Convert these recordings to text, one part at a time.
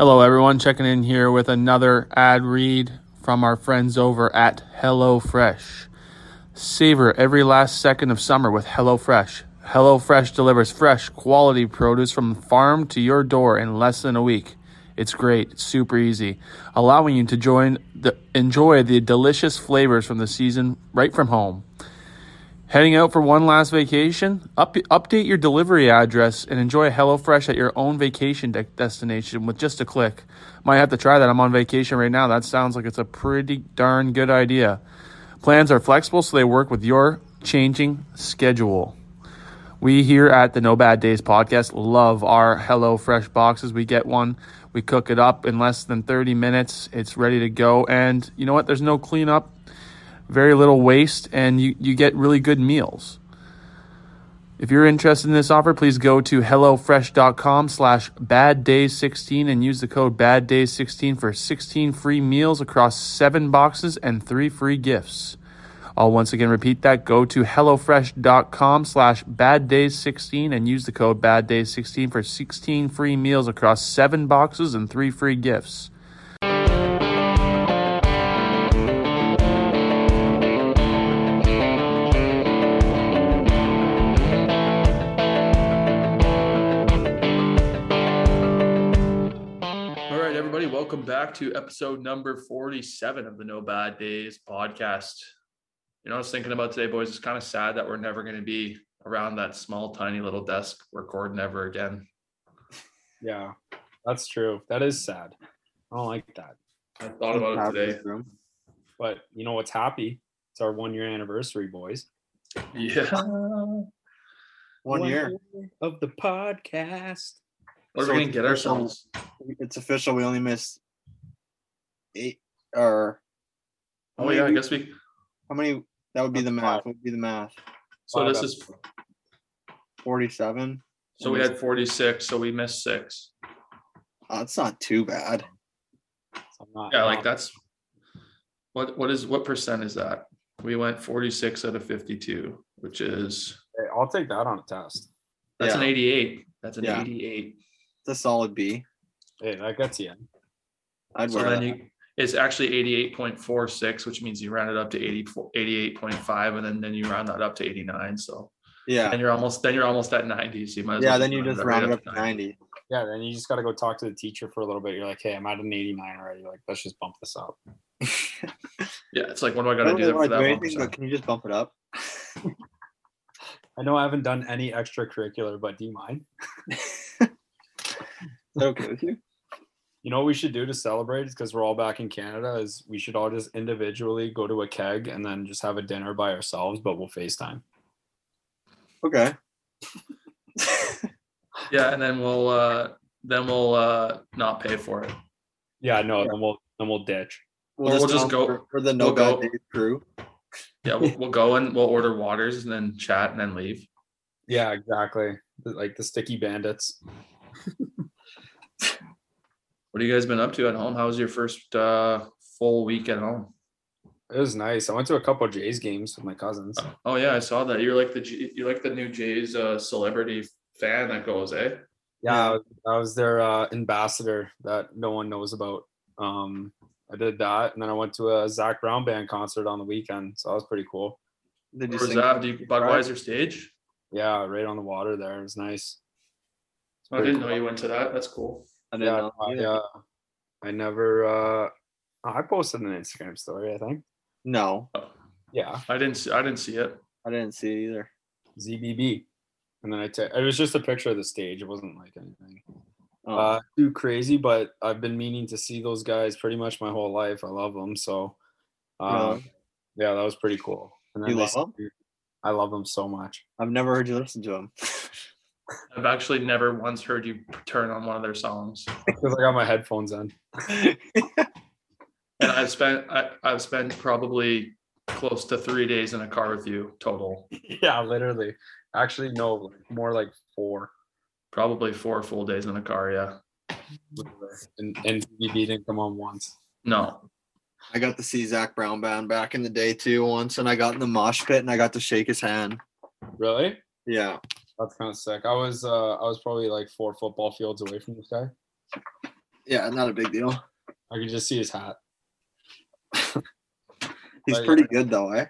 Hello, everyone. Checking in here with another ad read from our friends over at HelloFresh. Savor every last second of summer with HelloFresh. HelloFresh delivers fresh, quality produce from farm to your door in less than a week. It's great, it's super easy, allowing you to join the, enjoy the delicious flavors from the season right from home. Heading out for one last vacation? Up, update your delivery address and enjoy HelloFresh at your own vacation de- destination with just a click. Might have to try that. I'm on vacation right now. That sounds like it's a pretty darn good idea. Plans are flexible so they work with your changing schedule. We here at the No Bad Days podcast love our HelloFresh boxes. We get one, we cook it up in less than 30 minutes. It's ready to go. And you know what? There's no cleanup very little waste, and you, you get really good meals. If you're interested in this offer, please go to HelloFresh.com slash BadDays16 and use the code BadDays16 for 16 free meals across seven boxes and three free gifts. I'll once again repeat that. Go to HelloFresh.com slash BadDays16 and use the code BadDays16 for 16 free meals across seven boxes and three free gifts. Back to episode number 47 of the No Bad Days podcast. You know, I was thinking about today, boys. It's kind of sad that we're never going to be around that small, tiny little desk recording ever again. Yeah, that's true. That is sad. I don't like that. I thought about it today. But you know what's happy? It's our one year anniversary, boys. Yeah. One year. of the podcast. We're So gonna get ourselves? It's official. We only missed eight or Oh, many yeah, I guess we. how many? That would be the math. five. Would be the math? So Five this is. Forty-seven. So we had 46, so we missed six. Oh, that's not too bad. So not, Yeah, I'm like that's. What what is what percent is that? We went 46 out of 52, which is Hey, I'll take that on a test. that's an 88. That's an Yeah. 88. It's a solid B. Hey, that gets you in. I'd So wear then that. you it's actually 88.46, which means you round it up to 84, 88.5, and then, then you round that up to 89. So yeah. and you're almost then you're almost at 90. So you might as Yeah. well Then you just round it up to ninety. Yeah, then you just got to go talk to the teacher for a little bit. You're like, hey, I'm at an 89 already. Like, let's just bump this up. Yeah, it's like what do I I gotta don't really for that do one anything, but can you just bump it up? I know I haven't done any extracurricular, but do you mind? Is that okay with you? You know what we should do to celebrate because we're all back in Canada is we should all just individually go to a keg and then just have a dinner by ourselves, but we'll FaceTime. Okay. Yeah, and then we'll uh then we'll uh not pay for it. Yeah, no, then we'll then we'll ditch. We'll Or we'll just, just go. go- For, for the no we'll bad go- days crew. Yeah, we'll, we'll go and we'll order waters and then chat and then leave. Yeah, exactly. Like the sticky bandits. What have you guys been up to at home? How was your first uh full week at home? It was nice. I went to a couple of Jays games with my cousins. Oh yeah, I saw that. You're like the G- you're like the new Jays uh celebrity fan that goes, eh? Yeah, I was, I was their uh, ambassador that no one knows about. Um, I did that, and then I went to a Zac Brown band concert on the weekend, so that was pretty cool. Did you Where's sing that? Do you, Budweiser stage? Yeah, right on the water there. It was nice. I didn't know you went to that. That's cool. I didn't Yeah, know I, uh, I never. Uh, I posted an Instagram story. I think. No, Yeah, I didn't see, I didn't see it. I didn't see it either. ZBB, and then I took. It was just a picture of the stage. It wasn't like anything Oh, uh, too crazy, but I've been meaning to see those guys pretty much my whole life. I love them so. Um, Really? Yeah, that was pretty cool. And You they love 'em? sent me- I love them so much. I've never heard you listen to him. I've actually never once heard you turn on one of their songs. Because I got my headphones on. And I've spent I, I've spent probably close to three days in a car with you total. yeah, literally. Actually, no, more like four. Probably four full days in a car, yeah. And and BB didn't come on once. No. I got to see Zac Brown band back in the day too once, and I got in the mosh pit and I got to shake his hand. Really? Yeah. That's kind of sick. I was uh I was probably like four football fields away from this guy. Yeah, not a big deal. I could just see his hat. He's yeah. pretty good though, eh?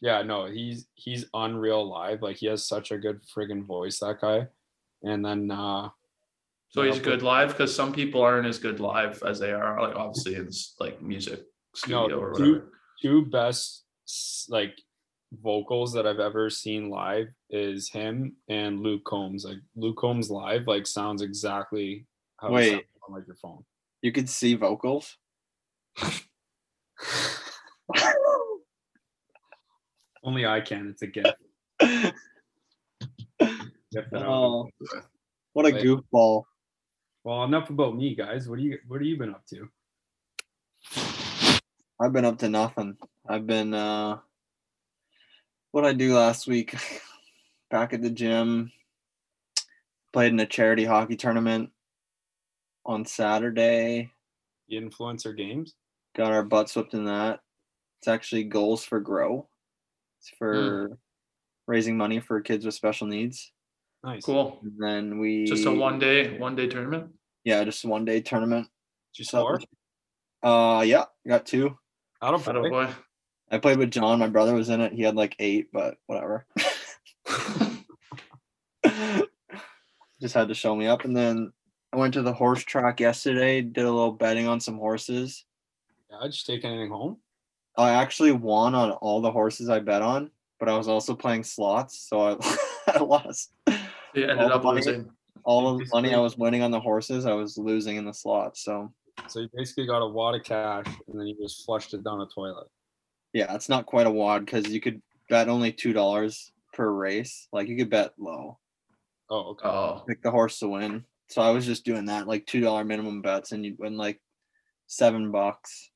Yeah, no, he's he's unreal live. Like he has such a good friggin' voice, that guy. And then uh So he's but- good live because some people aren't as good live as they are, like obviously in s- like music No, studio or two- whatever. two best like vocals that I've ever seen live is him and Luke Combs. Like Luke Combs live like sounds exactly how it Wait. sounds on like your phone. You could see vocals. Only I can. It's a gift. Oh. would live with. What a Wait. goofball. Well, enough about me, guys. What do you what have you been up to? I've been up to nothing. I've been uh what I do last week. Back at the gym. Played in a charity hockey tournament on Saturday. The influencer games? Got our butts whipped in that. It's actually goals for grow. It's for raising money for kids with special needs. Nice. Cool. And then we Just a one day, one day tournament. yeah, just a one day tournament. Did you score? Uh yeah, got two. Out of boy. I played with John. My brother was in it. He had like eight, but whatever. Just had to show me up. And then I went to the horse track yesterday, did a little betting on some horses. Yeah, did you take anything home? I actually won on all the horses I bet on, but I was also playing slots, so I, I lost He ended All up money- losing. all of the money I was winning on the horses. I was losing in the slots. So So you basically got a wad of cash and then you just flushed it down a toilet. Yeah, it's not quite a wad because you could bet only two dollars per race. Like you could bet low, Oh, okay. Oh, pick the horse to win. So I was just doing that, like two dollar minimum bets, and you'd win like seven bucks,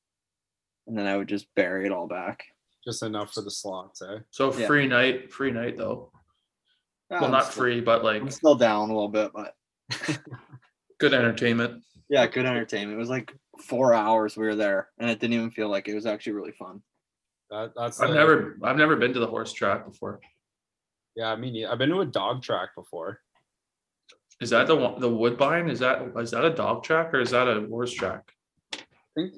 and then I would just bury it all back. Just enough for the slots, eh? so Yeah. free night, free night though. Well, I'm not still- free, but like I'm still down a little bit, but good entertainment. yeah, good entertainment. It was like four hours we were there, and it didn't even feel like it. it was actually really fun. That that's I've the- never, I've never been to the horse track before. Yeah, I mean, I've been to a dog track before. Is that the one, the Woodbine? Is that is that a dog track or is that a horse track? I think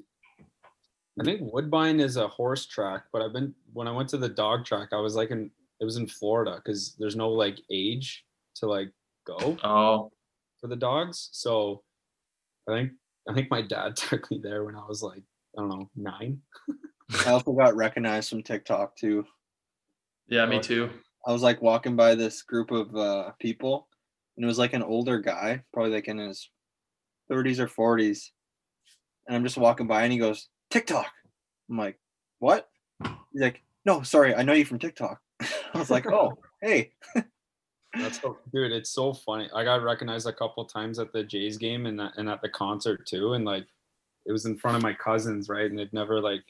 I think Woodbine is a horse track, but I've been when I went to the dog track, I was like in it was in Florida because there's no like age to like go Oh, for the dogs. So I think I think my dad took me there when I was like I don't know nine. I also got recognized from TikTok too. yeah, me too. I was like walking by this group of uh, people, and it was like an older guy, probably like in his 30s or 40s. And I'm just walking by, and he goes, TikTok. I'm like, what? He's like, no, sorry, I know you from TikTok. I was like, oh, hey. That's so, dude, it's so funny. I got recognized a couple times at the Jays game and and at the concert too, and like it was in front of my cousins, right? And they'd never like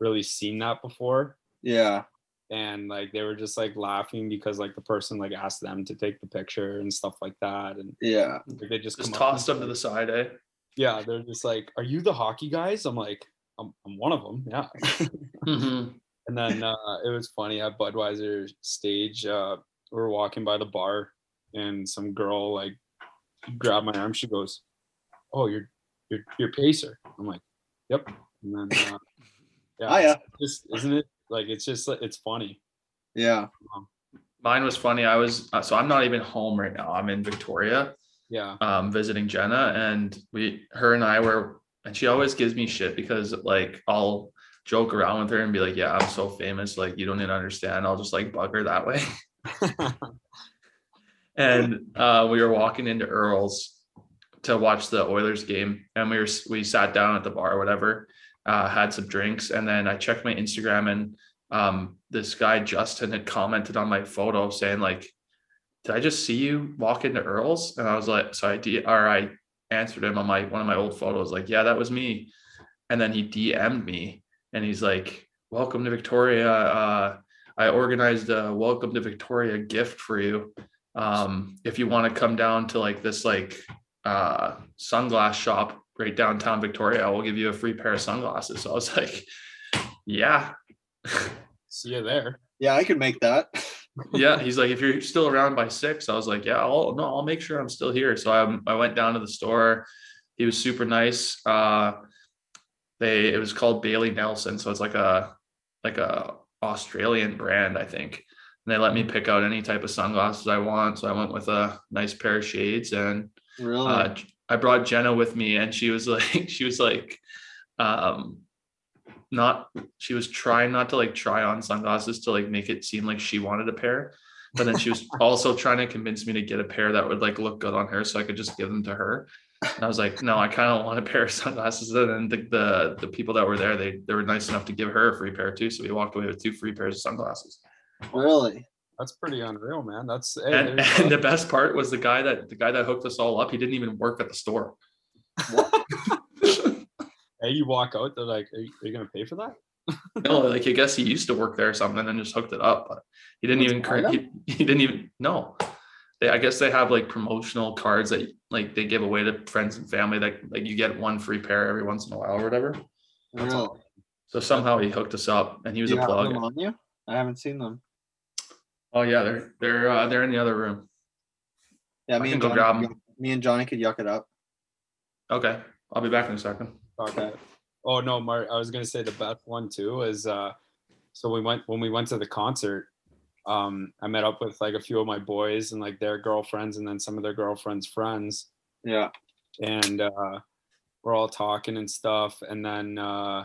really seen that before. Yeah, and like they were just like laughing because like the person like asked them to take the picture and stuff like that and yeah. like, they just Just come tossed and, them to the side, eh? yeah they're just like are you the hockey guys i'm like i'm, I'm one of them yeah Mhm. and then uh it was funny at budweiser stage uh we were walking by the bar and some girl like grabbed my arm she goes oh you're you're you're pacer i'm like yep and then uh yeah Hiya. just isn't it like it's just it's funny Yeah. Mine was funny. I was uh, so I'm not even home right now. I'm in Victoria, yeah um, visiting Jenna, and we, her and I were, and she always gives me shit because like I'll joke around with her and be like, "Yeah, I'm so famous, like you don't even understand." I'll just like bug her that way. and uh, we were walking into Earl's to watch the Oilers game, and we were we sat down at the bar or whatever, uh, had some drinks, and then I checked my Instagram, and um, this guy Justin had commented on my photo saying like, did I just see you walk into Earl's? And I was like, so I D or I answered him on my one of my old photos, like, yeah, that was me. And then he DM'd me and he's like, Welcome to Victoria. Uh, I organized a welcome to Victoria gift for you. Um, if you want to come down to like this like uh sunglass shop right downtown Victoria, I will give you a free pair of sunglasses. So I was like, Yeah. See you there. Yeah, I could make that. yeah he's like if you're still around by six i was like yeah i'll no i'll make sure i'm still here so i, I went down to the store he was super nice uh they it was called bailey nelson so it's like a like a australian brand i think and they let me pick out any type of sunglasses i want so i went with a nice pair of shades and Really? uh, I brought Jenna with me, and she was like, she was like, um, not. She was trying not to like try on sunglasses to like make it seem like she wanted a pair, but then she was also trying to convince me to get a pair that would like look good on her, so I could just give them to her. And I was like, no, I kind of want a pair of sunglasses. And then the, the the people that were there, they they were nice enough to give her a free pair too. So we walked away with two free pairs of sunglasses. really? That's pretty unreal, man. That's hey, And, and the best part was the guy that the guy that hooked us all up. He didn't even work at the store. hey, you walk out, they're like, are you, are you gonna pay for that? no, like I guess he used to work there or something and just hooked it up, but he didn't That's even he, he didn't even no. They I guess they have like promotional cards that like they give away to friends and family that like you get one free pair every once in a while or whatever. Really? So somehow he hooked us up and he was a you have them plug. on you? I haven't seen them. Oh yeah, they're they're uh, they're in the other room. Yeah, I me can and go Johnny, grab could 'em. me and Johnny could yuck it up. Okay. I'll be back in a second. Okay. Oh no, Mark. I was gonna say the best one too is uh so we went when we went to the concert, um, I met up with like a few of my boys and like their girlfriends and then some of their girlfriends' friends. Yeah. And uh we're all talking and stuff. And then uh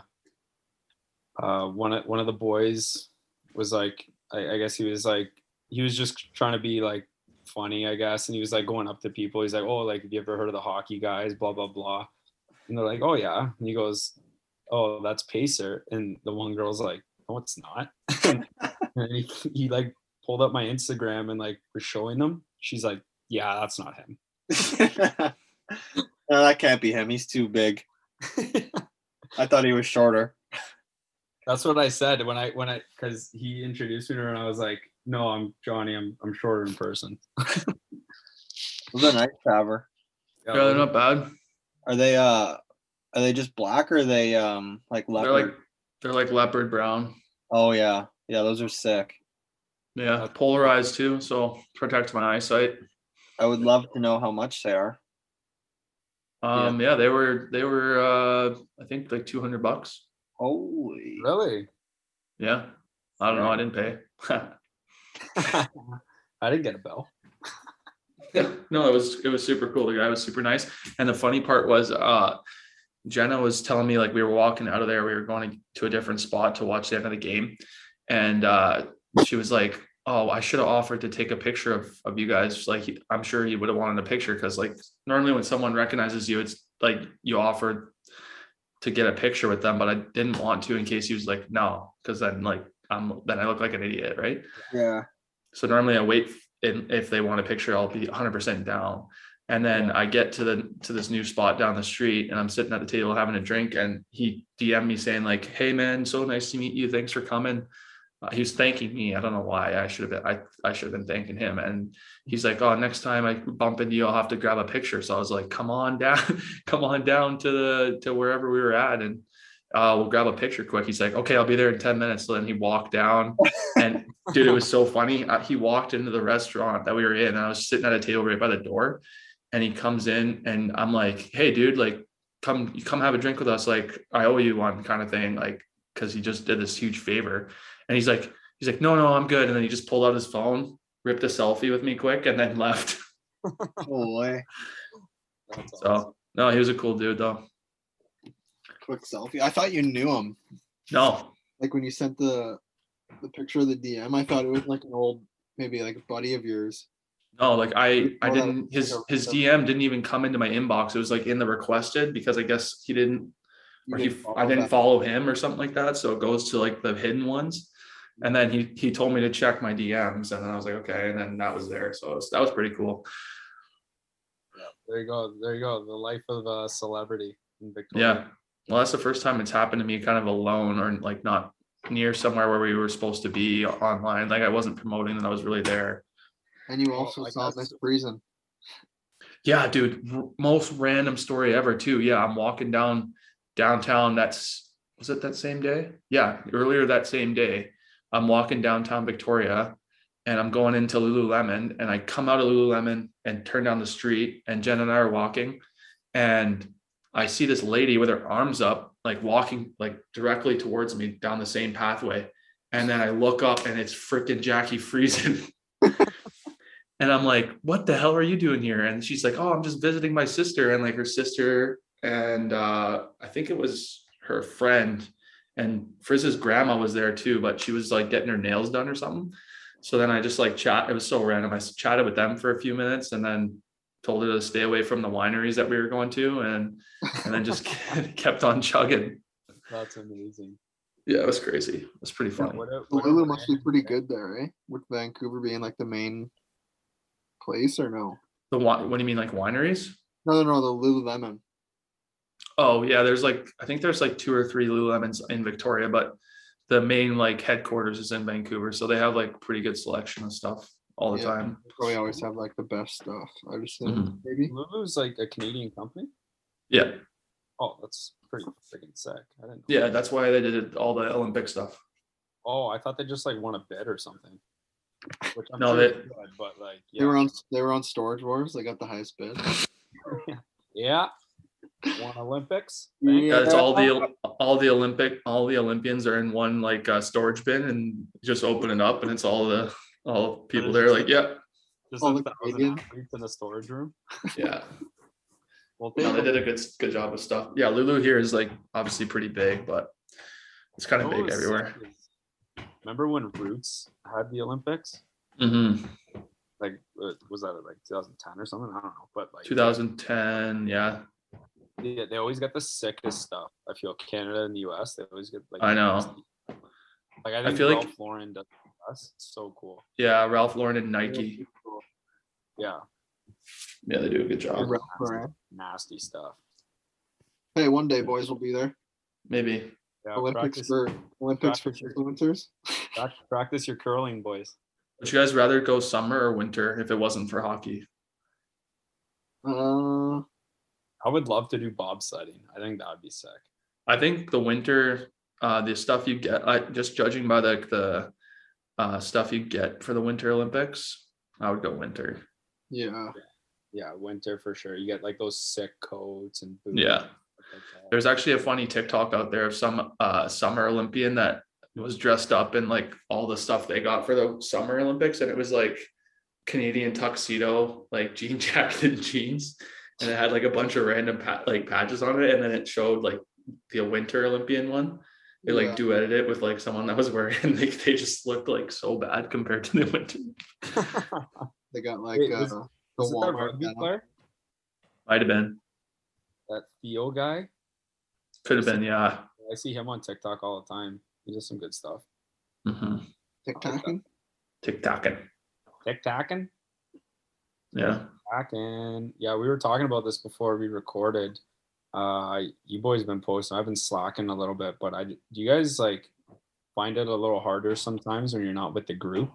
uh one of one of the boys was like I, I guess he was like he was just trying to be like funny, I guess. And he was like going up to people. He's like, Oh, like have you ever heard of the hockey guys? Blah blah blah. And they're like, Oh yeah. And he goes, Oh, that's Pacer. And the one girl's like, No, it's not. and he, he like pulled up my Instagram and like was showing them. She's like, Yeah, that's not him. no, that can't be him. He's too big. I thought he was shorter. That's what I said when I when I because he introduced me to her and I was like, No, I'm Johnny. I'm I'm shorter in person. Those are nice, Trevor. Yeah, they're not bad. Are they uh are they just black or are they um like leopard? They're like they're like leopard brown. oh yeah. Yeah, those are sick. Yeah, polarized too, so protects my eyesight. I would love to know how much they are. Um, yeah, they were they were uh I think like two hundred bucks. Holy really? Yeah, I don't know. I didn't pay. I didn't get a bill. no, it was it was super cool. The guy was super nice, and the funny part was, uh, Jenna was telling me like we were walking out of there, we were going to a different spot to watch the end of the game, and uh, she was like, "Oh, I should have offered to take a picture of of you guys. Like, I'm sure you would have wanted a picture because like normally when someone recognizes you, it's like you offered to get a picture with them, but I didn't want to in case he was like, no, because then like I'm then I look like an idiot, right? yeah. So normally I wait and if they want a picture, I'll be 100% down. And then I get to the to this new spot down the street and I'm sitting at the table having a drink and he DM me saying like, "Hey man, so nice to meet you. Thanks for coming." Uh, he was thanking me. I don't know why. I should have been I I should have been thanking him. And he's like, "Oh, next time I bump into you, I'll have to grab a picture." So I was like, "Come on down, come on down to the to wherever we were at and uh, we'll grab a picture quick." He's like, "Okay, I'll be there in 10 minutes." So then he walked down and dude, it was so funny. Uh, he walked into the restaurant that we were in. And I was sitting at a table right by the door, and he comes in, and I'm like, "Hey, dude, like, come, come have a drink with us. Like, I owe you one, kind of thing." Like, because he just did this huge favor, and he's like, he's like, "No, no, I'm good." And then he just pulled out his phone, ripped a selfie with me quick, and then left. Oh, Holy That's awesome. So no, he was a cool dude though. quick selfie. I thought you knew him. No, Like when you sent the the picture of the DM, I thought it was like an old maybe like a buddy of yours. No, like I I Oh, didn't his his DM didn't even come into my inbox. It was like in the requested because I guess he didn't or he I didn't follow him or something like that. So it goes to like the hidden ones. And then he he told me to check my DMs, and then I was like, okay, and then that was there. So was, that was pretty cool. There you go. There you go. The life of a celebrity in Victoria. Yeah. Well, that's the first time it's happened to me kind of alone or like not near somewhere where we were supposed to be online. Like I wasn't promoting that I was really there. And you oh, also I saw guess- Miss Friesen. Yeah, dude, r- most random story ever too. Yeah, I'm walking down downtown. That's was it that same day? Yeah, earlier that same day. I'm walking downtown Victoria and I'm going into Lululemon and I come out of Lululemon and turn down the street and Jen and I are walking and I see this lady with her arms up like walking like directly towards me down the same pathway and then I look up and it's freaking Jackie Friesen. and I'm like, what the hell are you doing here? And she's like, oh, I'm just visiting my sister. And like her sister, and uh, I think it was her friend, and Frizz's grandma was there too, but she was like getting her nails done or something. So then I just like chat. It was so random. I chatted with them for a few minutes and then told her to stay away from the wineries that we were going to, and and then just kept on chugging. That's amazing. Yeah, it was crazy. It was pretty funny. What a- The what Lulu must be pretty good there, eh? With Vancouver being like the main place or no? The wi- what do you mean, like wineries? No, no, no, the Lululemon. Oh yeah, there's like I think there's like two or three Lululemons in Victoria, but the main like headquarters is in Vancouver, so they have like pretty good selection of stuff all the Yeah. time. Probably always have like the best stuff. I just think Mhm. maybe. Lulu's like a Canadian company. Yeah, Oh, that's pretty freaking sick. I didn't. know. yeah, that's why they did all the Olympic stuff. Oh, I thought they just like won a bid or something. Which I'm No, sure they- they could, but like They were on they were on Storage Wars. They got the highest bid. yeah, won Olympics. Yeah, it's all the all the Olympic all the Olympians are in one like uh, storage bin and just open it up and it's all the all the people there like yeah Just All a the thousand in the storage room. yeah Well, no, they did a good good job of stuff. Yeah, Lulu here is like obviously pretty big, but it's kind of big everywhere. Remember when Roots had the Olympics? hmm Like, uh, was that like 2010 or something? I don't know, but like 2010, yeah, Yeah, they always get the sickest stuff. I feel Canada and the US, they always get like. I know. Like I I think feel like- Ralph Lauren does the best. It's so cool. yeah. Ralph Lauren and Nike, Yeah, yeah, they do a good job. Ralph Lauren. nasty stuff. Hey, one day, boys, will be there. Maybe Yeah, Olympics practice, for Olympics for practice your- influencers. practice your curling, boys. would you guys rather go summer or winter if it wasn't for hockey? Uh, I would love to do bobsledding. I think that would be sick. I think the winter, uh, the stuff you get, I just judging by the the uh, stuff you get for the Winter Olympics, I would go winter. yeah. Yeah, winter for sure. You get like those sick coats and boots. Yeah. like. There's actually a funny TikTok out there of some uh, summer Olympian that was dressed up in like all the stuff they got for the Summer Olympics, and it was like Canadian tuxedo, like jean jacket and jeans, and it had like a bunch of random pa- like patches on it, and then it showed like the Winter Olympian one. They like Yeah. duetted it with like someone that was wearing, and they, they just looked like so bad compared to the Winter. They got like Wait, uh, was- the Was Walmart. rugby player? Might have been, That Theo guy? could have been, yeah. I see him on TikTok all the time. He does some good stuff. Mm-hmm. TikToking. TikToking, TikToking? Yeah. and yeah, we were talking about this before we recorded. Uh, you boys been posting. I've been slacking a little bit, but I do you guys like find it a little harder sometimes when you're not with the group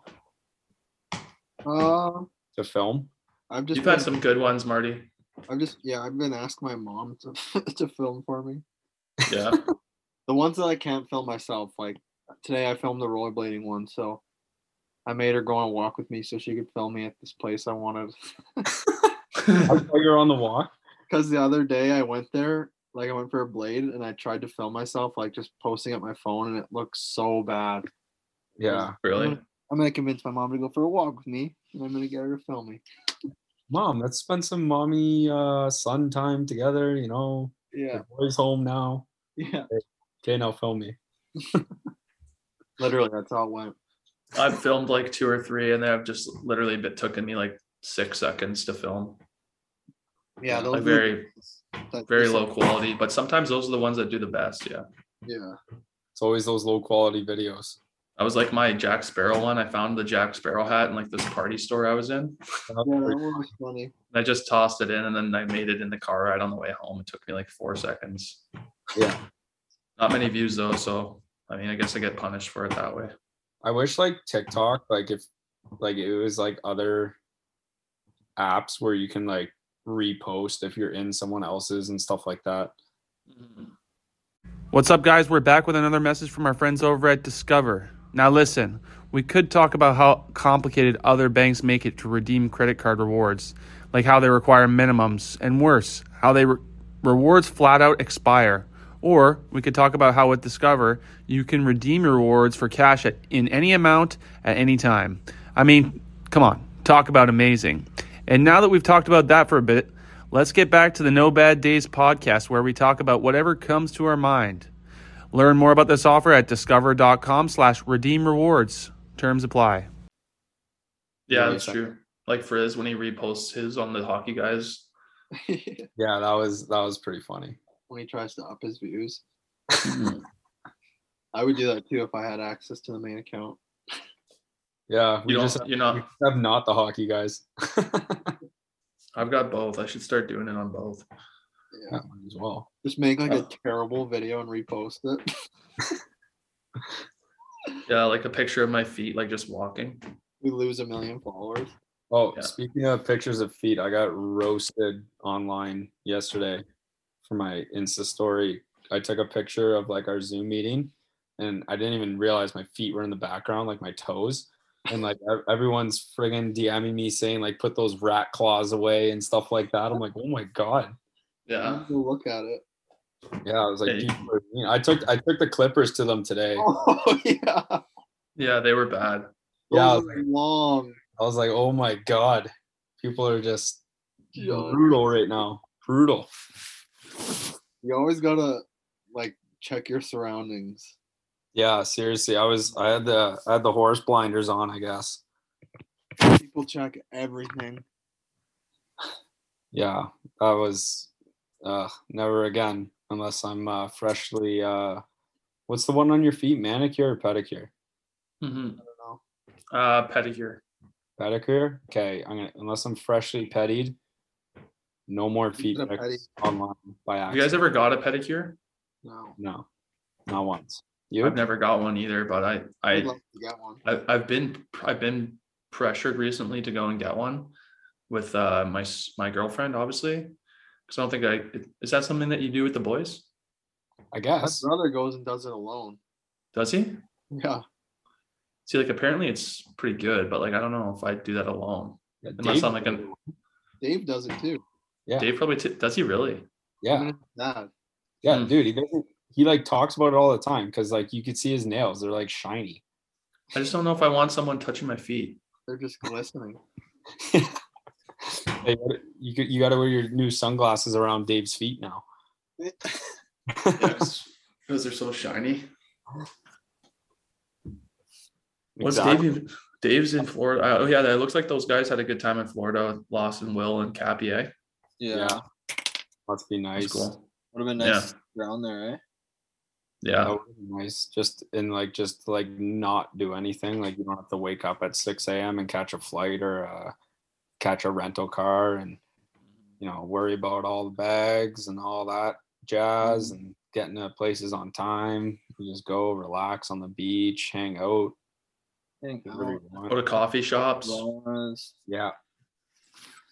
Uh, to film? I've just You've been, had some good ones, Marty. I've just yeah, I've been asking my mom to to film for me. Yeah. The ones that I can't film myself, like today I filmed the rollerblading one, so I made her go on a walk with me so she could film me at this place I wanted. While you're on the walk. Because the other day I went there, like I went for a blade and I tried to film myself, like just posting up my phone, and it looks so bad. Yeah, really? I'm gonna convince my mom to go for a walk with me, and I'm gonna get her to film me. mom, let's spend some mommy uh son time together. You know, Yeah, the boys home now. yeah. Okay, now film me. Literally, that's how it went. I've filmed like two or three, and they have just literally been taken me like six seconds to film. Yeah, those Like very, that- very low quality. But sometimes those are the ones that do the best. Yeah. Yeah, It's always those low quality videos. I was like my Jack Sparrow one. I found the Jack Sparrow hat in like this party store I was in. Yeah, that was funny. And I just tossed it in and then I made it in the car ride on the way home. It took me like four seconds. Yeah. Not many views though, so I mean I guess I get punished for it that way. I wish like TikTok, like if like it was like other apps where you can like repost if you're in someone else's and stuff like that. What's up, guys? We're back with another message from our friends over at Discover. Now, listen, we could talk about how complicated other banks make it to redeem credit card rewards, like how they require minimums, and worse, how they re- rewards flat out expire. Or we could talk about how with Discover you can redeem your rewards for cash at, in any amount at any time. I mean, come on, talk about amazing. And now that we've talked about that for a bit, let's get back to the No Bad Days podcast where we talk about whatever comes to our mind. Learn more about this offer at discover.com slash redeem rewards. Terms apply. Yeah, that's true. Like Frizz when he reposts his on the hockey guys. Yeah, that was that was pretty funny. When he tries to up his views. Mm-hmm. I would do that too if I had access to the main account. Yeah, we You don't- just you're not- we just have not the hockey guys. I've got both. I should start doing it on both. Yeah. As well. Just make like a Oh. terrible video and repost it. Yeah, like a picture of my feet, like just walking. We lose a million followers. Oh, Yeah. speaking of pictures of feet, I got roasted online yesterday for my Insta story. I took a picture of like our Zoom meeting and I didn't even realize my feet were in the background, like my toes. And like everyone's friggin' DMing me saying like put those rat claws away and stuff like that. I'm like, oh my god. Yeah. Go look at it. Yeah, I was like, Hey. people are mean. I took I took the clippers to them today. Oh yeah. Yeah, they were bad. Yeah, was are long. I was like, oh my god, people are just John. brutal right now. Brutal. You always gotta like check your surroundings. Yeah, seriously. I was I had the I had the horse blinders on, I guess. People check everything. Yeah, that was uh never again unless I'm uh freshly uh what's the one on your feet? Manicure or pedicure? hmm I don't know. Uh, pedicure. Pedicure? Okay, I'm gonna unless I'm freshly pettied. No more feet a pics online by You accident. guys ever got a pedicure? No. no, not once. You? I've never got one either, but I I'd I love to get one. I- I've been I've been pressured recently to go and get one with uh my s- my girlfriend, obviously. Because I don't think I is that something that you do with the boys? I My guess. brother goes and does it alone. Does he? Yeah. See, like apparently it's pretty good, but like I don't know if I do that alone. Yeah, Unless Dave- I'm like an Dave does it too. Yeah, Dave probably t- does he really? Him yeah, and yeah, Hmm. dude. He doesn't. He like talks about it all the time because like you could see his nails; they're like shiny. I just don't know if I want someone touching my feet. They're just glistening. Hey, you could, you got to wear your new sunglasses around Dave's feet now. Yes, because they're so shiny. What's Exactly. Dave? Dave's in Florida. Uh, Oh yeah, it looks like those guys had a good time in Florida. Lawson, Will, and Cappy. Eh? Yeah. Yeah. Must be nice. cool. Would have been Yeah. nice around there, eh? Yeah. That would be nice. Just in like just like not do anything. Like you don't have to wake up at six a.m. and catch a flight or uh, catch a rental car and you know worry about all the bags and all that jazz and getting to places on time. You just go relax on the beach, hang out. Hang out. Go to coffee shops. Yeah.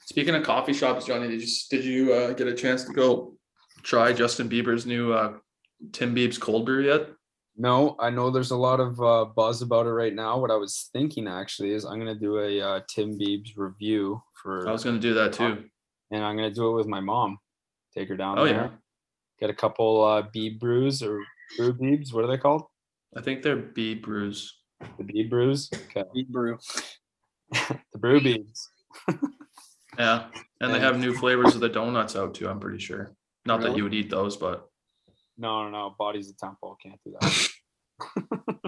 Speaking of coffee shops, Johnny, did you did you uh, get a chance to go try Justin Bieber's new uh, Tim Biebs cold brew yet? No, I know there's a lot of uh, buzz about it right now. What I was thinking actually is I'm gonna do a uh, Tim Biebs review for, I was gonna do that too. and I'm gonna do it with my mom. Take her down Oh there. yeah, Get a couple uh, Beeb brews or brew Beebs. What are they called? I think they're Bieb brews. The Beeb brews. Okay. Beet brew. the brew Beebs. Yeah, and they have new flavors of the donuts out too. I'm pretty sure. Not that Really? you would eat those, but No, no, no. Body's a temple. Can't do that.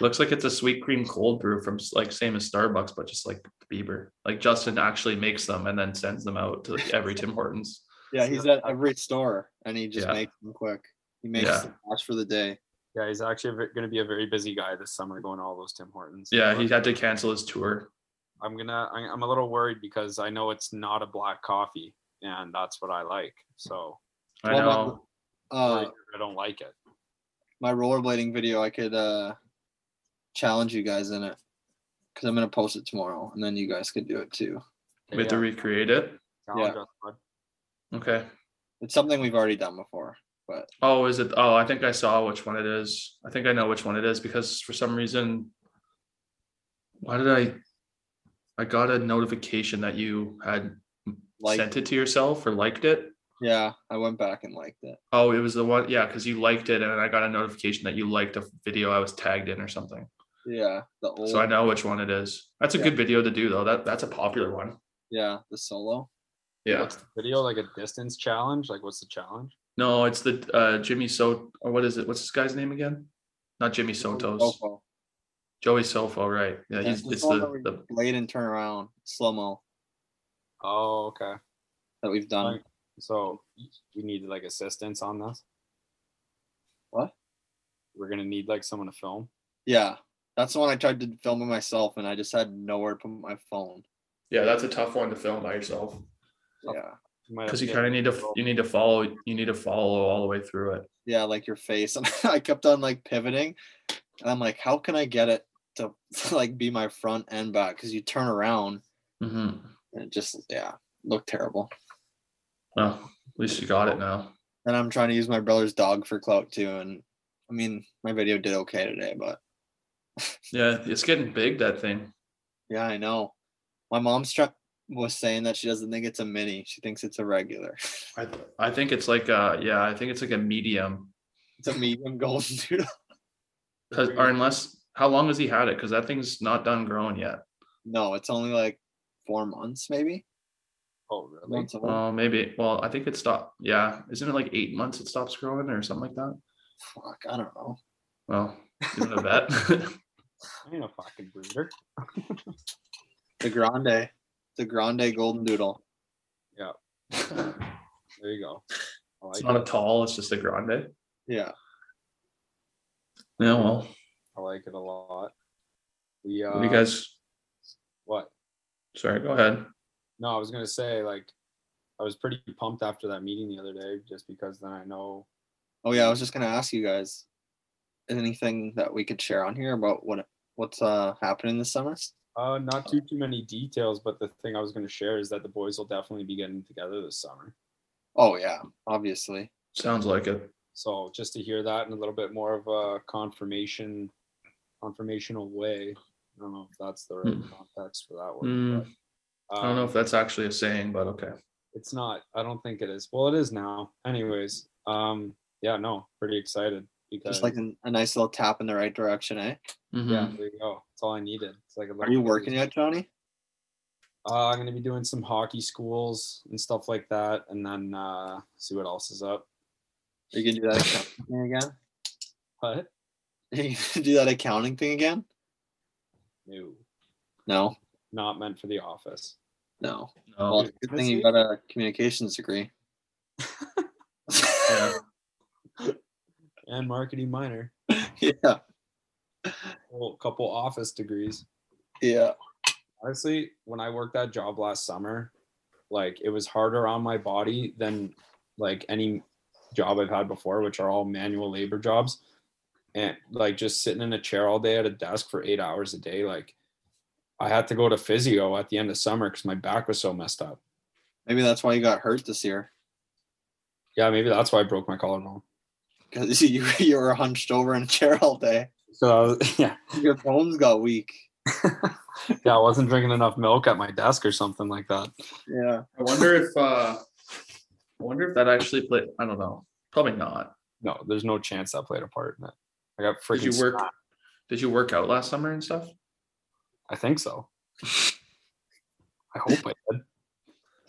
looks like it's a sweet cream cold brew from s- like same as Starbucks, but just like Bieber. Like Justin actually makes them and then sends them out to like, every Tim Hortons. Yeah, he's at every store and he just Yeah. makes them quick. He makes Yeah. the cash for the day. Yeah, he's actually going to be a very busy guy this summer, going to all those Tim Hortons. Yeah, he had to cancel his tour. I'm gonna. I- I'm a little worried because I know it's not a black coffee, and that's what I like. So I know. Uh, I don't like it. my rollerblading video, I could uh challenge you guys in it because I'm gonna post it tomorrow, and then you guys could do it too. We have to recreate it. Challenge us, bud. Okay. It's something we've already done before, but Oh, is it? Oh, I think I saw which one it is. I think I know which one it is because for some reason, why did I? I got a notification that you had like sent it to yourself or liked it. yeah, I went back and liked it. Oh, it was the one. Yeah, because you liked it, and I got a notification that you liked a video I was tagged in or something. Yeah, the old So I know which one it is. That's a Yeah. good video to do though. That that's a popular one. yeah the solo. Yeah. What's the video like a distance challenge? Like what's the challenge? No, it's the uh Jimmy So or what is it? What's this guy's name again? Not Jimmy Sotos. Sofo. Joey Sofo, right? Yeah, Yeah, he's the it's the, the blade and turn around slow mo Oh, okay. that we've done. Right. So we need like assistance on this. What? We're gonna need like someone to film. Yeah, that's the one I tried to film it myself, and I just had nowhere to put my phone. yeah, that's a tough one to film by yourself Yeah, We might have because to you kind of need to you need to follow you need to follow all the way through it. yeah, like your face, and I kept on like pivoting, and I'm like, how can I get it to like be my front and back? Because you turn around, hmm and it just yeah looked terrible. Well, at least you got it now. And I'm trying to use my brother's dog for clout too, and I mean my video did okay today, but Yeah, it's getting big that thing. yeah, I know. My mom's try- was saying that she doesn't think it's a mini; she thinks it's a regular. I I think it's like uh yeah I think it's like a medium. it's a medium golden doodle. or unless how long has he had it? Because that thing's not done growing yet. No, it's only like four months, maybe. Oh really? Months old. Oh, maybe. Well, I think it stopped. Yeah, isn't it like eight months it stops growing or something like that? Fuck, I don't know. Well, isn't it that? I ain't a fucking breeder. The grande, the grande golden doodle. Yeah. There you go. I it's like not a it. tall. It's just a grande. Yeah, Yeah. Well, I like it a lot. We uh what do you guys? what? Sorry, go ahead. No, I was gonna say like I was pretty pumped after that meeting the other day just because then I know Oh yeah, I was just gonna ask you guys anything that we could share on here about what what's uh happening this summer. uh not too too many details, but the thing I was gonna share is that the boys will definitely be getting together this summer. Oh yeah, obviously. Sounds like it. So just to hear that and a little bit more of a confirmation confirmational way. I don't know if that's the right Hmm. context for that word. Hmm, but, I don't know um, if that's actually a saying, but okay. it's not i don't think it is well it is now anyways um yeah no pretty excited because Just like an, a nice little tap in the right direction, eh? Mhm. yeah there you go that's all i needed it's like a Are you bit of- working yet, Johnny? uh, i'm going to be doing some hockey schools and stuff like that and then uh see what else is up Are you gonna do that again? but Are you gonna do that accounting thing again? no No, not meant for the office no. No. Well, good thing you got a communications degree. yeah. and marketing minor yeah, well, a couple office degrees yeah. honestly when i worked that job last summer like it was harder on my body than like any job i've had before which are all manual labor jobs and like just sitting in a chair all day at a desk for eight hours a day like i had to go to physio at the end of summer because my back was so messed up Maybe that's why you got hurt this year yeah maybe that's why i broke my collarbone because you you were hunched over in a chair all day. so yeah Your bones got weak. yeah i wasn't drinking enough milk at my desk or something like that Yeah. I wonder if uh I wonder if that actually played I don't know. Probably not. no there's no chance that played a part in it i got freaking Did you work smacked. did you work out last summer and stuff? i think so i hope i did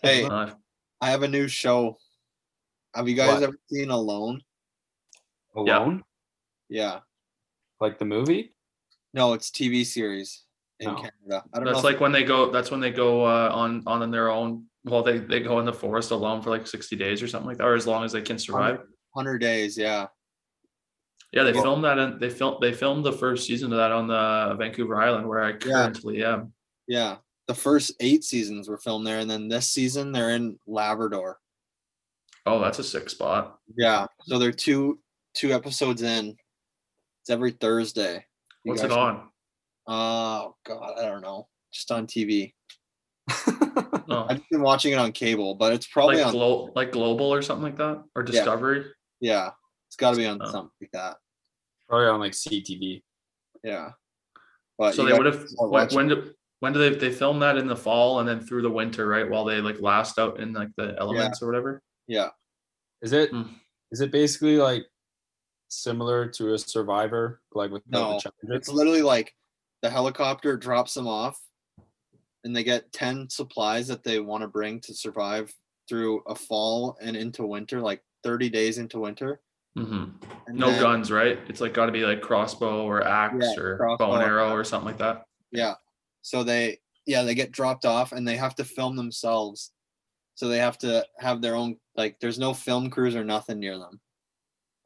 Hey, I have a new show. Have you guys What? ever seen Alone? Alone Yeah. like the movie No, it's TV series in No. Canada. I don't that's know. like when they go that's when they go uh, on on their own well they, they go in the forest alone for like 60 days or something like that or as long as they can survive Hundred days. Yeah. Yeah, they Yeah. filmed that and they filmed they filmed the first season of that on the Vancouver Island where I currently am. Yeah. The first eight seasons were filmed there, and then this season they're in Labrador. Oh, that's a sick spot. Yeah. So they're two two episodes in. It's every Thursday. You What's it on? Uh, oh God, I don't know. Just on TV. Oh, I've been watching it on cable, but it's probably like on. glo- like global or something like that, or Discovery. yeah, it's got to be on Oh. something like that. Probably on like CTV. Yeah. But So they would have start when, when do when do they they film that in the fall and then through the winter, right? While they like last out in like the elements or whatever. Yeah. Is it? Hmm. Is it basically like similar to a Survivor, like with No, the It's literally like the helicopter drops them off, and they get ten supplies that they want to bring to survive through a fall and into winter, like thirty days into winter. Hmm No then- guns, right? It's like got to be like crossbow or axe Yeah, or crossbow bow and arrow or something like that. Yeah. So they yeah, they get dropped off and they have to film themselves. So they have to have their own like there's no film crews or nothing near them.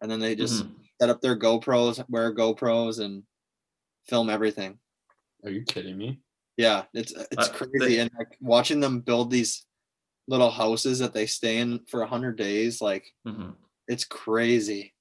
And then they just Mhm. set up their GoPros, wear GoPros and film everything. Are you kidding me? Yeah, it's it's Uh, crazy they- and like watching them build these little houses that they stay in for a 100 days like Mhm. It's crazy.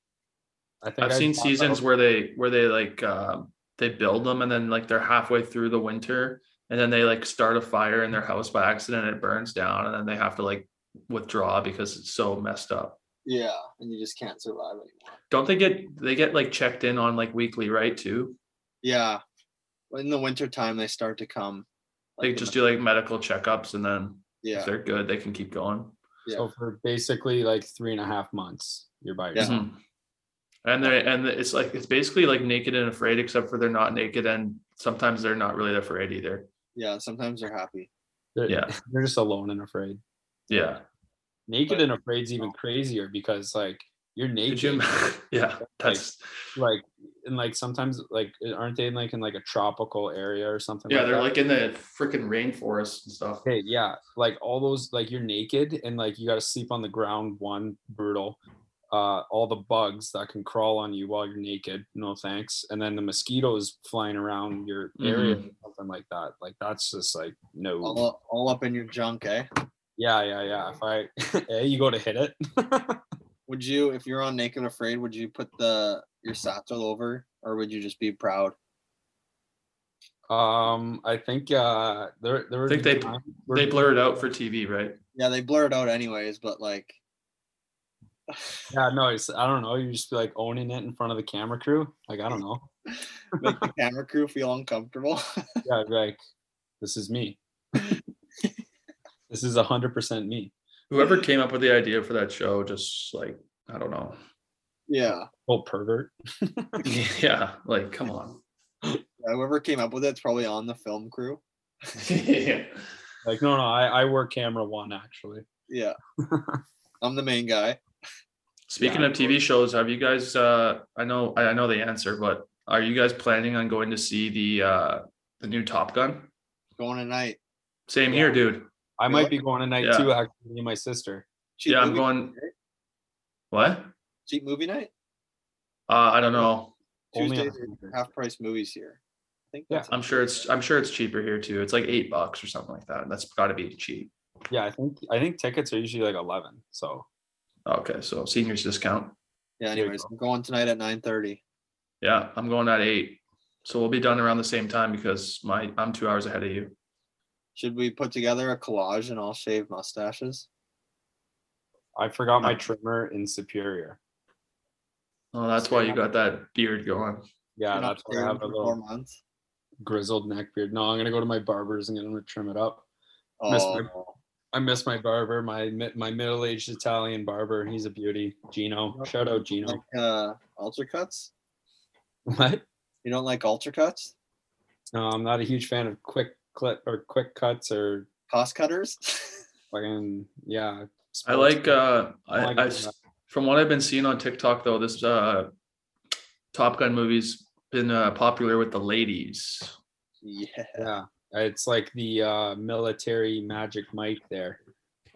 I think I've I seen seasons that- where they where they like um they build them and then like they're halfway through the winter and then they like start a fire in their house by accident and it burns down and then they have to like withdraw because it's so messed up. Yeah, and you just can't survive anymore. Don't they get they get like checked in on like weekly, right? Too. Yeah. In the winter time they start to come. They just the- do like medical checkups and then yeah. if they're good, they can keep going. Yeah. So for basically like three and a half months, you're by yourself. Mhm. And they and it's like it's basically like naked and afraid, except for they're not naked and sometimes they're not really afraid either. Yeah, sometimes they're happy. They're, Yeah. They're just alone and afraid. Yeah. Naked But- and afraid's even crazier because like you're naked. Could you? ima- yeah, that's like and like sometimes like aren't they in like in like a tropical area or something yeah. like They're that? like in the freaking rainforest and stuff. Okay, yeah, like all those, like you're naked and like you got to sleep on the ground. One brutal. Uh, all the bugs that can crawl on you while you're naked. No thanks. And then the mosquitoes flying around your area, Mhm. or something like that. Like that's just like no. All, all up in your junk, eh? yeah, yeah, yeah. If I, eh, you go to hit it. Would you, if you're on Naked Afraid, would you put the your satchel over, or would you just be proud? um, I think uh, there there were think they- times They where- blur it out for TV, right? Yeah, they blur it out anyways, but like, Yeah, no, it's I don't know. You just be like owning it in front of the camera crew. Like I don't know. make the camera crew feel uncomfortable. Yeah, like this is me. this is a hundred percent me. Whoever came up with the idea for that show, just like I don't know. yeah. Oh pervert. yeah, like come on. Yeah, Whoever came up with it's probably on the film crew. yeah. Like no, no, I, I work camera one actually. Yeah. I'm the main guy. Speaking Yeah, of TV shows, have you guys? uh I know I I know the answer, but are you guys planning on going to see the uh the new Top Gun? Going tonight. Same Yeah. here, dude. I might be going tonight Yeah. too. Actually, me and my sister. Cheap Yeah, I'm movie going- night. What? Cheap movie night. Uh, I don't know. Only on Tuesdays are Tuesday. half price movies here. I think Yeah, that's I'm sure it's I'm sure it's cheaper here too. It's like eight bucks or something like that. That's got to be cheap. Yeah, I think I think tickets are usually like eleven. So Okay, so seniors discount. Yeah, There you anyways, go. I'm going tonight at 9:30. Yeah, I'm going at eight, so we'll be done around the same time because my I'm two hours ahead of you. Should we put together a collage and all shave mustaches? I forgot my trimmer in Superior. Oh, that's why you got that beard going. Yeah, You're not that's why I have a for little four months. grizzled neck beard. No, I'm gonna go to my barber's and get him to trim it up. Miss Oh, my- I miss my barber, my my middle aged Italian barber. He's a beauty. Gino, shout out Gino. like, uh, ultra cuts. What? You don't like ultra cuts? No, I'm not a huge fan of quick clip or quick cuts or Cost cutters? fucking yeah. I like uh I I, like I it. s- from what I've been seeing on TikTok though, this uh Top Gun movie's been uh, popular with the ladies. yeah, yeah. It's like the uh, military magic Mike there.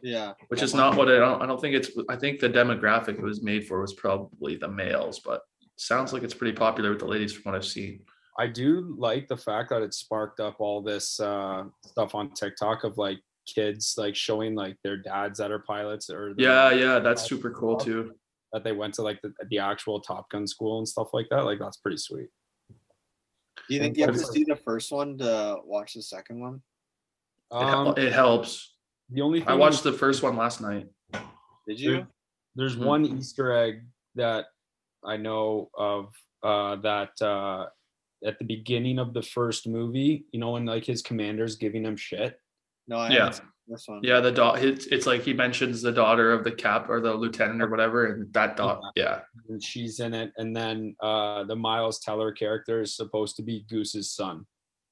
yeah. Which is not what I don't I don't think it's I think the demographic it was made for was probably the males, but sounds like it's pretty popular with the ladies from what I've seen. I do like the fact that it sparked up all this uh, stuff on TikTok of like kids like showing like their dads that are pilots or Yeah, yeah, that's super cool too. that they went to like the, the actual Top Gun school and stuff like that. Like that's pretty sweet. Do you think you have to see the first one to watch the second one? It, Um, it helps. the only thing I watched the first one last night. Did you? Dude, there's Mhm. one Easter egg that I know of uh, that uh, at the beginning of the first movie, you know, when like his commander's giving him shit. No, I Yeah. this one. Yeah, the dot. It's, it's like he mentions the daughter of the cap or the lieutenant or whatever, and that dot. Yeah, and she's in it. And then uh, the Miles Teller character is supposed to be Goose's son.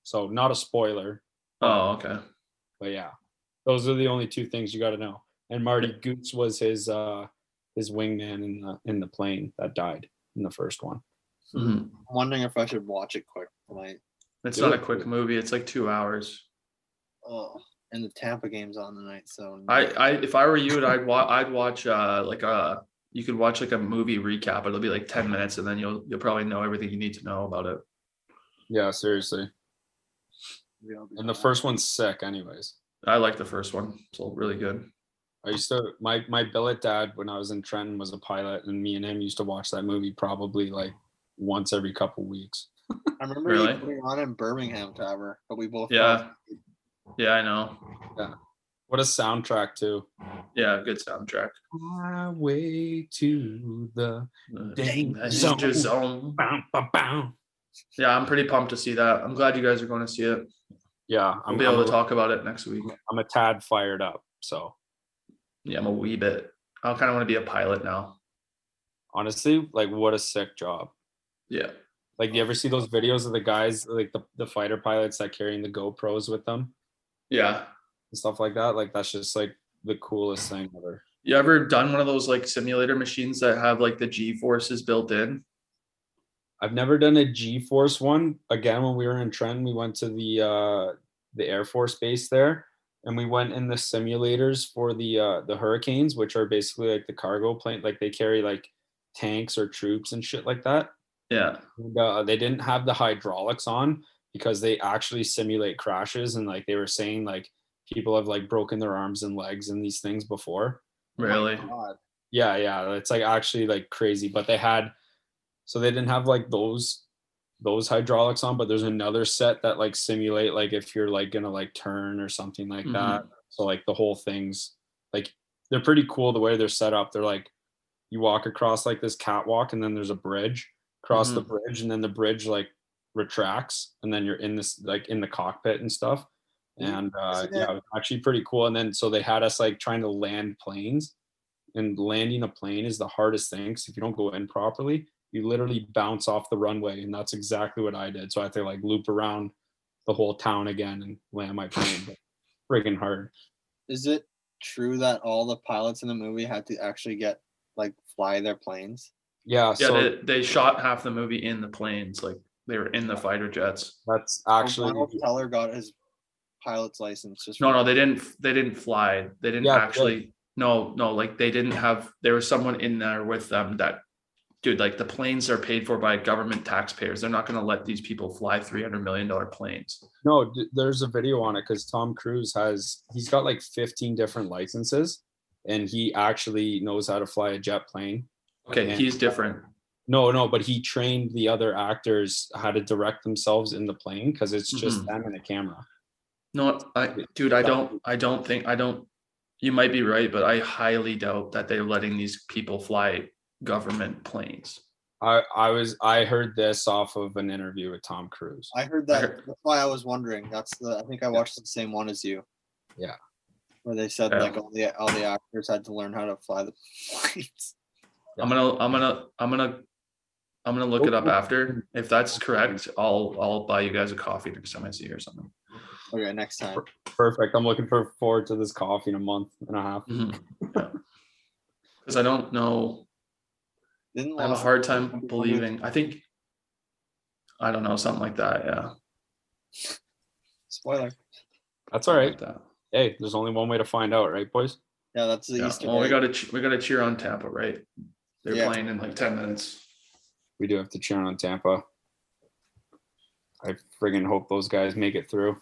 So not a spoiler, Oh, okay. but yeah, those are the only two things you got to know. And Marty Goose was his uh, his wingman in the in the plane that died in the first one. Mhm. I'm wondering if I should watch it quick tonight. It's Do not a it. quick movie. It's like two hours. Oh, and the Tampa game's on tonight, so I, I, if I were you, I'd watch. I'd watch uh like a. You could watch like a movie recap. It'll be like ten minutes, and then you'll you'll probably know everything you need to know about it. Yeah, seriously. maybe And the first one's sick, anyways. I like the first one. It's all really good. I used to my my billet dad when I was in Trenton was a pilot, and me and him used to watch that movie probably like once every couple weeks. I remember Really? you putting on in Birmingham Tower, but we both Yeah. Yeah, I know. Yeah, what a soundtrack too. Yeah, good soundtrack. My way to the Uh, Danger Danger Zone. Zone. bow, bow, bow. Yeah, I'm pretty pumped to see that. I'm glad you guys are going to see it. Yeah, I'll I'm, be able I'm, to a, talk about it next week. I'm a tad fired up. So Yeah, I'm a wee bit. I kind of want to be a pilot now. honestly, like what a sick job. Yeah. Like, you ever see those videos of the guys, like the, the fighter pilots that carrying the GoPros with them Yeah. and stuff like that? Like, that's just like the coolest thing ever. You ever done one of those like simulator machines that have like the G forces built in? I've never done a G Force one. Again, when we were in Trenton, we went to the uh, the Air Force base there, and we went in the simulators for the uh, the Hercules, which are basically like the cargo plane. Like they carry like tanks or troops and shit like that. Yeah. And, uh, they didn't have the hydraulics on because they actually simulate crashes, and like they were saying, like people have like broken their arms and legs and these things before. Really? God. Yeah, yeah, it's like actually like crazy. But they had, so they didn't have like those those hydraulics on, but there's another set that like simulate like if you're like gonna like turn or something like Mhm. that. So like the whole thing's like they're pretty cool the way they're set up. They're like you walk across like this catwalk and then there's a bridge across the bridge and then the bridge like retracts and then you're in this like in the cockpit and stuff. And uh, Isn't yeah, it- it was actually pretty cool. And then so they had us like trying to land planes, and landing a plane is the hardest thing. Because if you don't go in properly, you literally bounce off the runway, and that's exactly what I did. So I had to like loop around the whole town again and land my plane. But friggin' hard. Is it true that all the pilots in the movie had to actually get like fly their planes? Yeah. Yeah, so they, they shot half the movie in the planes. Like they were in the fighter jets. that's actually Miles Teller got his pilot's license just No, no, they didn't they didn't fly. They didn't Yeah, they actually no, no, like they didn't have there was someone in there with them that dude, like the planes are paid for by government taxpayers. They're not gonna let these people fly three hundred million dollar planes. No, d- there's a video on it because Tom Cruise has he's got like 15 different licenses, and he actually knows how to fly a jet plane. Okay, Yeah. he's different. No, no, but he trained the other actors how to direct themselves in the plane because it's just Mhm. them and a camera. No, I dude, I don't I don't think I don't you might be right, but I highly doubt that they're letting these people fly government planes. I I was I heard this off of an interview with Tom Cruise. I heard I that. heard- That's why I was wondering. That's the. I think I watched the same one as you. Yeah. Where they said Yeah. like all the all the actors had to learn how to fly the planes. I'm gonna I'm gonna I'm gonna I'm gonna look it up oh. after. If that's correct, I'll I'll buy you guys a coffee next time I see you or something. Okay, next time. Perfect. I'm looking for forward to this coffee in a month and a half. Mm-hmm. Because I don't know. Didn't I have a hard time believing. I think I don't know something like that. Yeah, Spoiler. That's all right. like that. Hey, there's only one way to find out, right, boys? Yeah, that's the Yeah. Easter Well, we gotta we gotta cheer on Tampa, right? They're Yeah. playing in like ten minutes. we do have to cheer on Tampa. I friggin' hope those guys make it through.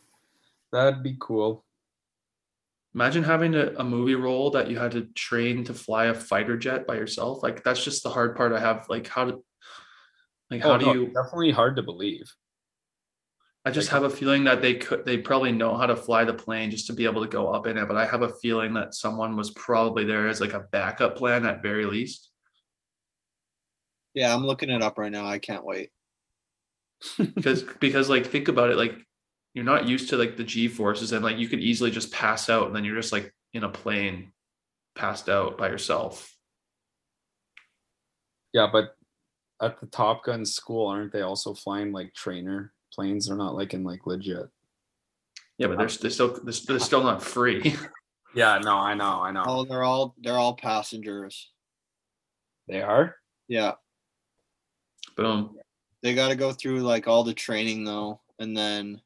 That'd be cool. Imagine having a, a movie role that you had to train to fly a fighter jet by yourself. Like that's just the hard part I have. Like how do like oh, how Oh, do no, you Definitely hard to believe. I just like- have a feeling that they could they probably know how to fly the plane just to be able to go up in it. But I have a feeling that someone was probably there as like a backup plan at very least. Yeah, I'm looking it up right now. I can't wait. because because like think about it like you're not used to like the g forces and like you could easily just pass out and then you're just like in a plane passed out by yourself Yeah, but at the Top Gun school, aren't they also flying like trainer planes? They're not like in like legit. yeah but they're, they're still they're, they're still not free Yeah, no, I know, I know. Oh, they're all they're all passengers. They are. Yeah, boom they got to go through like all the training though, and then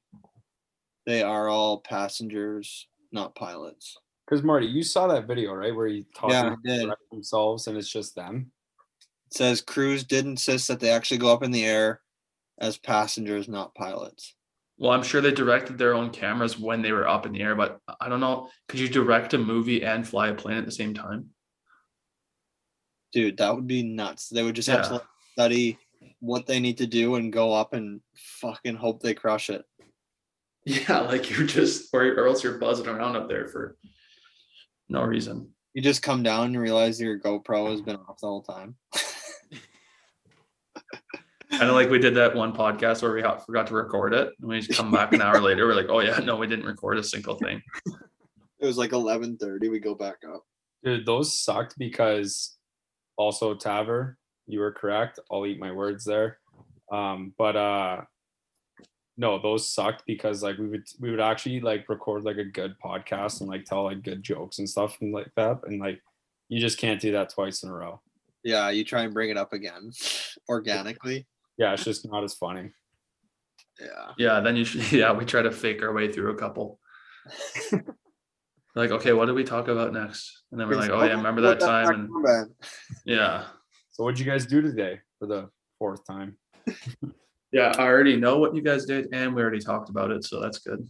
they are all passengers, not pilots. Because Marty, you saw that video, right? Where he taught Yeah, them I to did. direct themselves and it's just them. It says Cruise did insist that they actually go up in the air as passengers, not pilots. well i'm sure they directed their own cameras when they were up in the air but i don't know could you direct a movie and fly a plane at the same time Dude, that would be nuts. They would just have to study what they need to do and go up and fucking hope they crush it. yeah like you're just or, or else you're buzzing around up there for no reason You just come down and realize your GoPro has been off the whole time. kind of like we did that one podcast where we forgot to record it and we just come back an hour later we're like oh yeah no we didn't record a single thing It was like eleven thirty. We go back up. Dude, those sucked because also Taver, you were correct. I'll eat my words there. Um, but uh no, those sucked because like we would we would actually like record like a good podcast and like tell like good jokes and stuff and like that. And like you just can't do that twice in a row. Yeah, you try and bring it up again organically. Yeah, it's just not as funny. Yeah. Yeah, then you should. Yeah, we try to fake our way through a couple. like, okay, what did we talk about next? And then we're like, oh yeah, remember that time? And And yeah, So what'd you guys do today for the fourth time? yeah, I already know what you guys did, and we already talked about it, so that's good.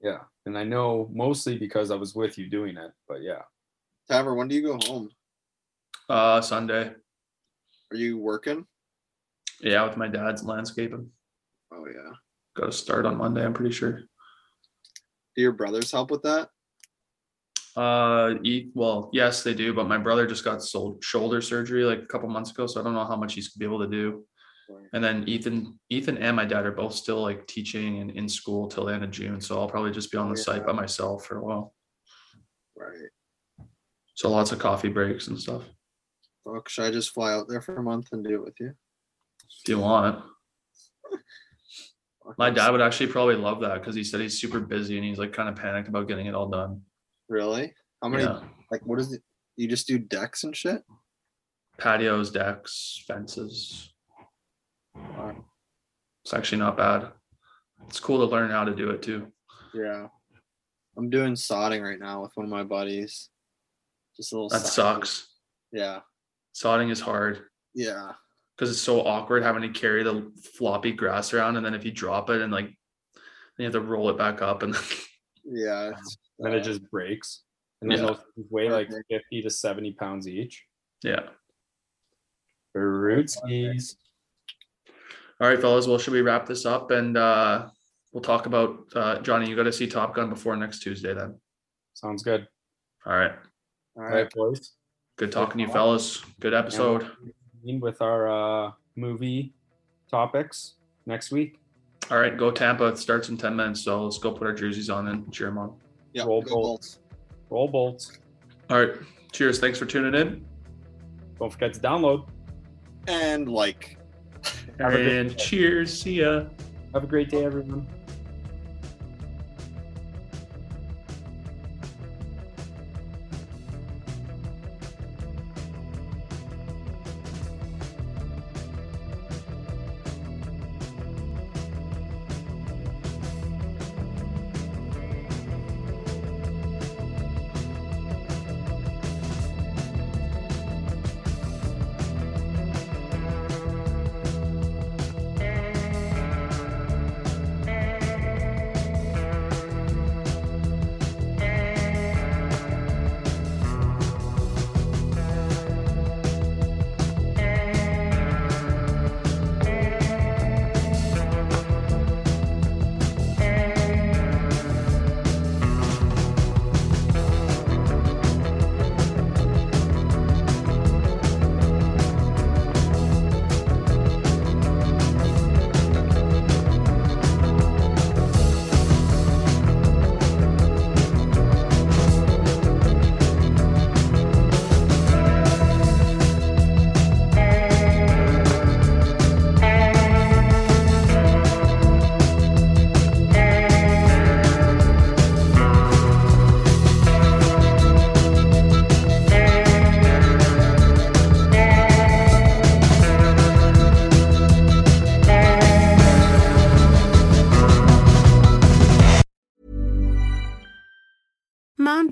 Yeah. And I know mostly because I was with you doing it, but yeah. Taver, when do you go home? Uh, Sunday, Are you working? yeah, with my dad's landscaping. Oh yeah. Got to start on Monday, I'm pretty sure. Do your brothers help with that? Uh, well, yes, they do, but my brother just got sol- shoulder surgery like a couple months ago, so I don't know how much he's gonna be able to do. And then Ethan, Ethan and my dad are both still like teaching and in school till the end of June. So I'll probably just be on the site by myself for a while. Right. So lots of coffee breaks and stuff. Fuck, should I just fly out there for a month and do it with you? If you want. My dad would actually probably love that because he said he's super busy and he's like kind of panicked about getting it all done. Really? How many? Yeah. Like, what is it? You just do decks and shit? Patios, decks, fences. Wow. It's actually not bad. It's cool to learn how to do it too. Yeah. I'm doing sodding right now with one of my buddies. Just a little. That side- sucks. Yeah. Sodding is hard Yeah. because it's so awkward having to carry the floppy grass around and then if you drop it and like you have to roll it back up and Yeah. It's, Then it just breaks. And then Yeah. those things weigh like 50 to 70 pounds each. yeah. Rootskies. All right, fellas. Well, should we wrap this up and uh we'll talk about uh Johnny, you gotta see Top Gun before next Tuesday then. Sounds good. All right. all All right. right, boys. Good talking to you fellas. Good episode. With our uh, movie topics next week. All right, go Tampa. It starts in 10 minutes. So let's go put our jerseys on and cheer them on. Yeah. Roll go Bolts. Bolts. Roll bolts. All right. Cheers. Thanks for tuning in. Don't forget to download. And like. Have a good And day. cheers. See ya. Have a great day, everyone.